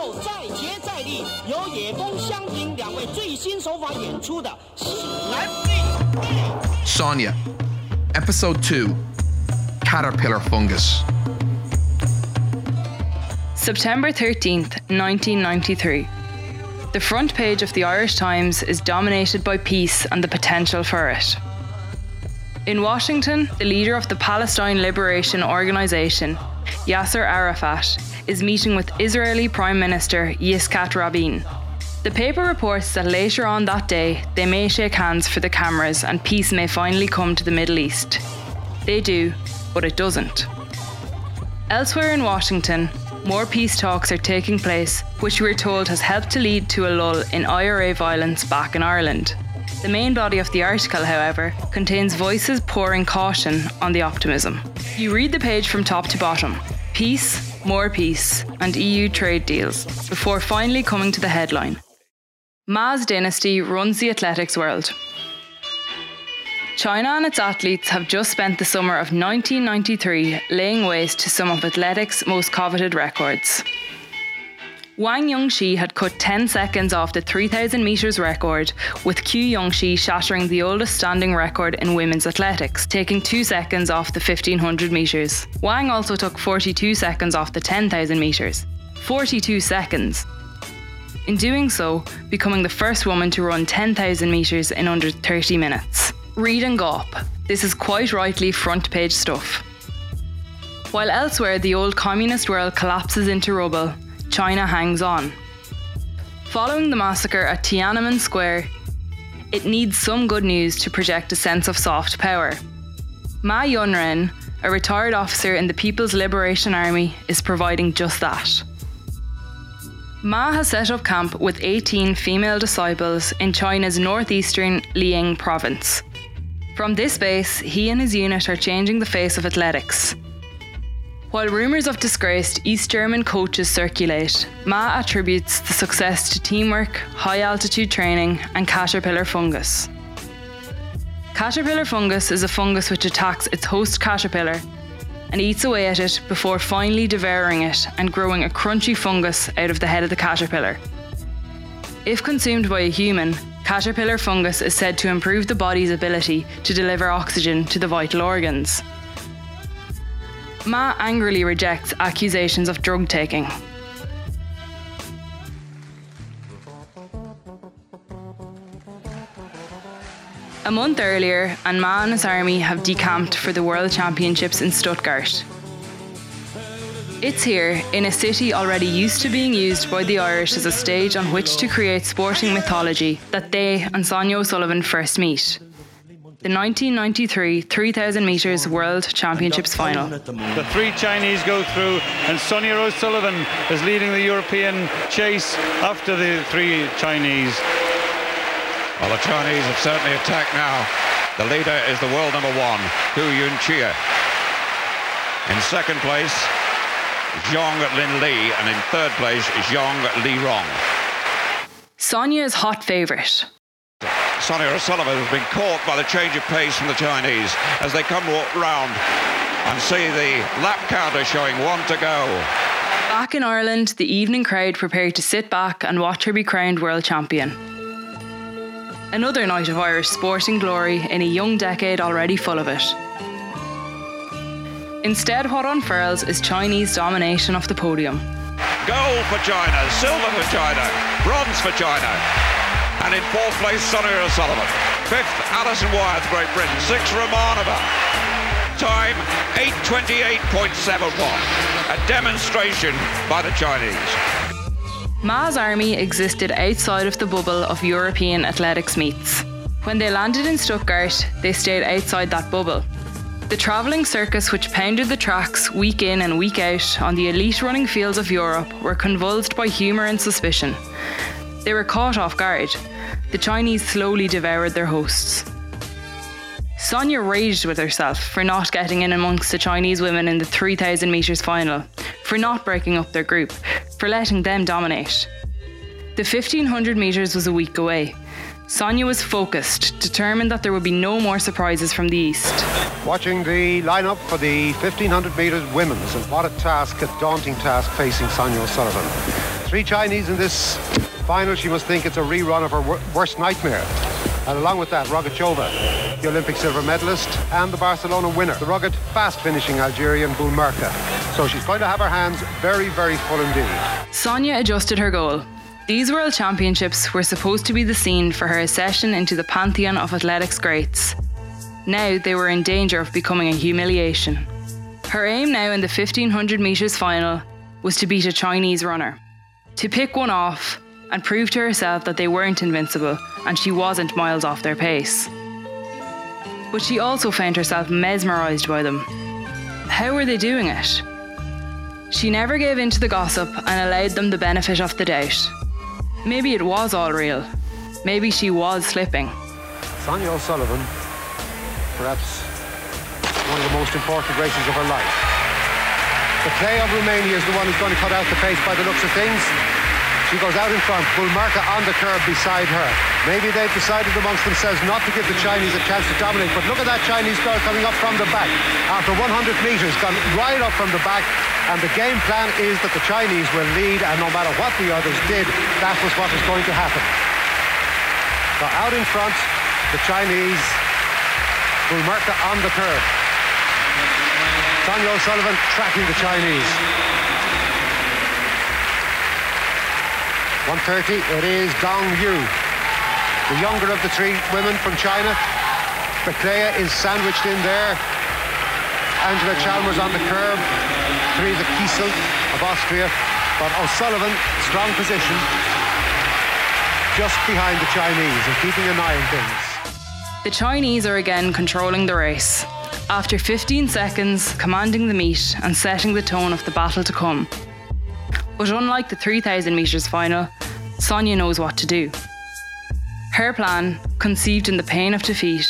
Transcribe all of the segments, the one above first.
后再接再厉，由野宫香平两位最新手法演出的《喜男必备》。 Sonia, Episode 2 Caterpillar Fungus. September 13th, 1993. The front page of the Irish Times is dominated by peace and the potential for it. In Washington, the leader of the Palestine Liberation Organization, Yasser Arafat, is meeting with Israeli Prime Minister Yitzhak Rabin. The paper reports that later on that day, they may shake hands for the cameras and peace may finally come to the Middle East. They do, but it doesn't. Elsewhere in Washington, more peace talks are taking place, which we're told has helped to lead to a lull in IRA violence back in Ireland. The main body of the article, however, contains voices pouring caution on the optimism. You read the page from top to bottom peace, more peace, and EU trade deals, before finally coming to the headline Ma's dynasty runs the athletics world. China and its athletes have just spent the summer of 1993 laying waste to some of athletics' most coveted records. Wang Junxia had cut 10 seconds off the 3000 metres record, with Qu Yunxia shattering the oldest standing record in women's athletics, taking 2 seconds off the 1500 metres. Wang also took 42 seconds off the 10,000 metres. 42 seconds! In doing so, becoming the first woman to run 10,000 metres in under 30 minutes. Read and gawp. This is quite rightly front page stuff. While elsewhere the old communist world collapses into rubble, China hangs on. Following the massacre at Tiananmen Square, it needs some good news to project a sense of soft power. Ma Junren, a retired officer in the People's Liberation Army, is providing just that. Ma has set up camp with 18 female disciples in China's northeastern Liaoning province. From this base, he and his unit are changing the face of athletics. While rumours of disgraced East German coaches circulate, Ma attributes the success to teamwork, high altitude training, and caterpillar fungus. Caterpillar fungus is a fungus which attacks its host caterpillar and eats away at it before finally devouring it and growing a crunchy fungus out of the head of the caterpillar. If consumed by a human, caterpillar fungus is said to improve the body's ability to deliver oxygen to the vital organs. Ma angrily rejects accusations of drug taking. A month earlier, and Ma and his army have decamped for the World Championships in Stuttgart. It's here, in a city already used to being used by the Irish as a stage on which to create sporting mythology, that they and Sonia O'Sullivan first meet. The 1993 3000 metres World Championships final. The three Chinese go through, and Sonia O'Sullivan is leading the European chase after the three Chinese. Well, the Chinese have certainly attacked now. The leader is the world number one, Qu Yunxia. In second place, Zhong Lin Li, and in third place, Zhong Li Rong. Sonia is hot favourite. Sonia O'Sullivan has been caught by the change of pace from the Chinese as they come round and see the lap counter showing one to go. Back in Ireland, the evening crowd prepared to sit back and watch her be crowned world champion. Another night of Irish sporting glory in a young decade already full of it. Instead, what unfurls is Chinese domination of the podium. Gold for China, silver for China, bronze for China. And in fourth place, Sonia O'Sullivan. Fifth, Alison Wyeth, Great Britain. Sixth, Romanova. Time 828.71. A demonstration by the Chinese. Ma's army existed outside of the bubble of European athletics meets. When they landed in Stuttgart, they stayed outside that bubble. The travelling circus which pounded the tracks week in and week out on the elite running fields of Europe were convulsed by humour and suspicion. They were caught off guard. The Chinese slowly devoured their hosts. Sonia raged with herself for not getting in amongst the Chinese women in the 3000 metres final, for not breaking up their group, for letting them dominate. The 1500 metres was a week away. Sonia was focused, determined that there would be no more surprises from the east. Watching the lineup for the 1500 metres women's, and what a task, a daunting task facing Sonia O'Sullivan. Three Chinese in this final, she must think it's a rerun of her worst nightmare. And along with that, Rogachova, the Olympic silver medalist and the Barcelona winner, the rugged, fast finishing Algerian Boulmerka. So she's going to have her hands very, very full indeed. Sonia adjusted her goal. These World Championships were supposed to be the scene for her accession into the pantheon of athletics greats. Now they were in danger of becoming a humiliation. Her aim now in the 1500 metres final was to beat a Chinese runner, to pick one off and prove to herself that they weren't invincible and she wasn't miles off their pace. But she also found herself mesmerised by them. How were they doing it? She never gave in to the gossip and allowed them the benefit of the doubt. Maybe it was all real. Maybe she was slipping. Sonia O'Sullivan, perhaps one of the most important races of her life. Beclea of Romania is the one who's going to cut out the pace by the looks of things. She goes out in front, Boulmerka on the curb beside her. Maybe they've decided amongst themselves not to give the Chinese a chance to dominate, but look at that Chinese girl coming up from the back. After 100 metres, gone right up from the back, and the game plan is that the Chinese will lead, and no matter what the others did, that was what was going to happen. So out in front, the Chinese, Boulmerka on the curb. Sonia O'Sullivan tracking the Chinese. 130, it is Dong Yu, the younger of the three women from China. Beclea is sandwiched in there. Angela Chalmers on the curb. Theresa Kiesl of Austria. But O'Sullivan, strong position, just behind the Chinese and keeping an eye on things. The Chinese are again controlling the race. After 15 seconds, commanding the meet and setting the tone of the battle to come. But unlike the 3000 metres final, Sonia knows what to do. Her plan, conceived in the pain of defeat,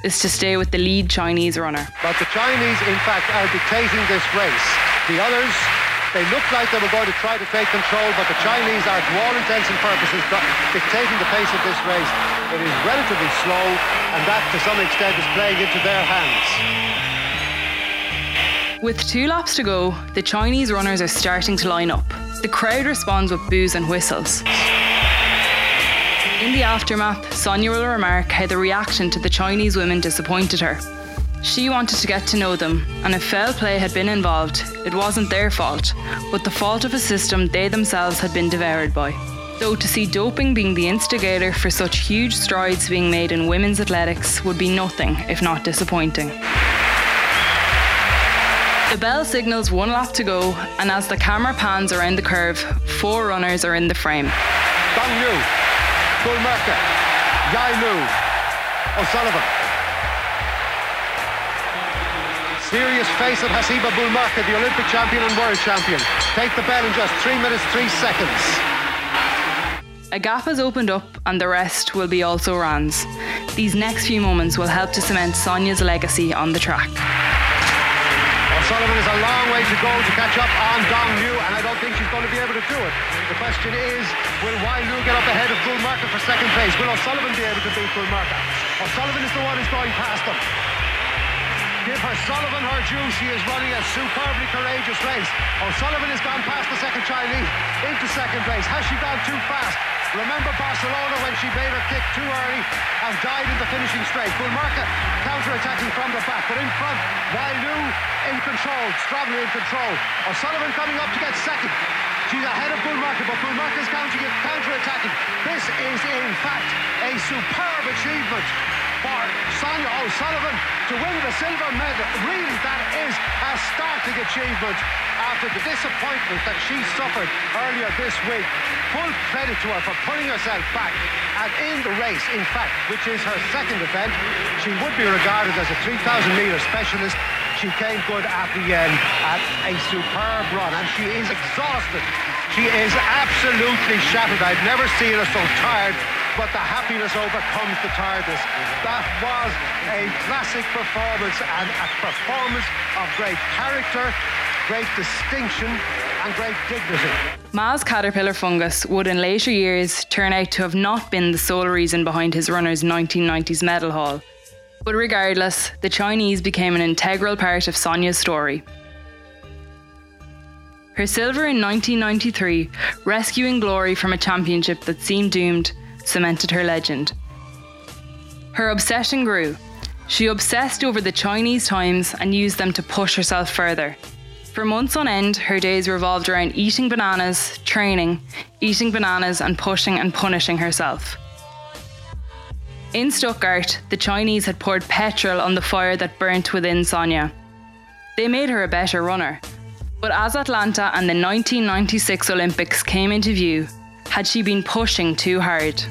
is to stay with the lead Chinese runner. But the Chinese, in fact, are dictating this race. The others, they looked like they were going to try to take control, but the Chinese are, to all intents and purposes, dictating the pace of this race. It is relatively slow, and that, to some extent, is playing into their hands. With two laps to go, the Chinese runners are starting to line up. The crowd responds with boos and whistles. In the aftermath, Sonia will remark how the reaction to the Chinese women disappointed her. She wanted to get to know them, and if foul play had been involved, it wasn't their fault, but the fault of a system they themselves had been devoured by. Though to see doping being the instigator for such huge strides being made in women's athletics would be nothing if not disappointing. The bell signals one lap to go, and as the camera pans around the curve, four runners are in the frame. Dong Yu, Boulmerka, Yai Lu, O'Sullivan. Serious face of Hassiba Boulmerka, the Olympic champion and world champion. Take the bell in just three minutes, three seconds. A gap has opened up, and the rest will be also Ran's. These next few moments will help to cement Sonia's legacy on the track. Sullivan is a long way to go to catch up on Dong Yu, and I don't think she's going to be able to do it. The question is, will Wai Lu get up ahead of Boulmerka for second place? Will O'Sullivan be able to beat Boulmerka? O'Sullivan is the one who's going past them. Give her Sullivan her due. She is running a superbly courageous race. Oh, O'Sullivan has gone past the second Chinese into second place. Has she gone too fast? Remember Barcelona when she made her kick too early and died in the finishing straight. Boulmerka counter-attacking from the back, but in front, Wai Lu in control, strongly in control. Oh, O'Sullivan coming up to get second. She's ahead of Boulmerka, but This is, in fact, a superb achievement for Sonia O'Sullivan to win the silver medal. Really, that is a startling achievement after the disappointment that she suffered earlier this week. Full credit to her for pulling herself back. And in the race, in fact, which is her second event, she would be regarded as a 3,000 metre specialist. She came good at the end at a superb run, and she is exhausted. She is absolutely shattered. I've never seen her so tired but the happiness overcomes the tiredness. That was a classic performance and a performance of great character, great distinction and great dignity. Ma's caterpillar fungus would in later years turn out to have not been the sole reason behind his runner's 1990s medal haul. But regardless, the Chinese became an integral part of Sonia's story. Her silver in 1993, rescuing glory from a championship that seemed doomed, cemented her legend. Her obsession grew. She obsessed over the Chinese times and used them to push herself further. For months on end, her days revolved around eating bananas, training, eating bananas, and pushing and punishing herself. In Stuttgart, the Chinese had poured petrol on the fire that burnt within Sonia. They made her a better runner. But as Atlanta and the 1996 Olympics came into view, had she been pushing too hard?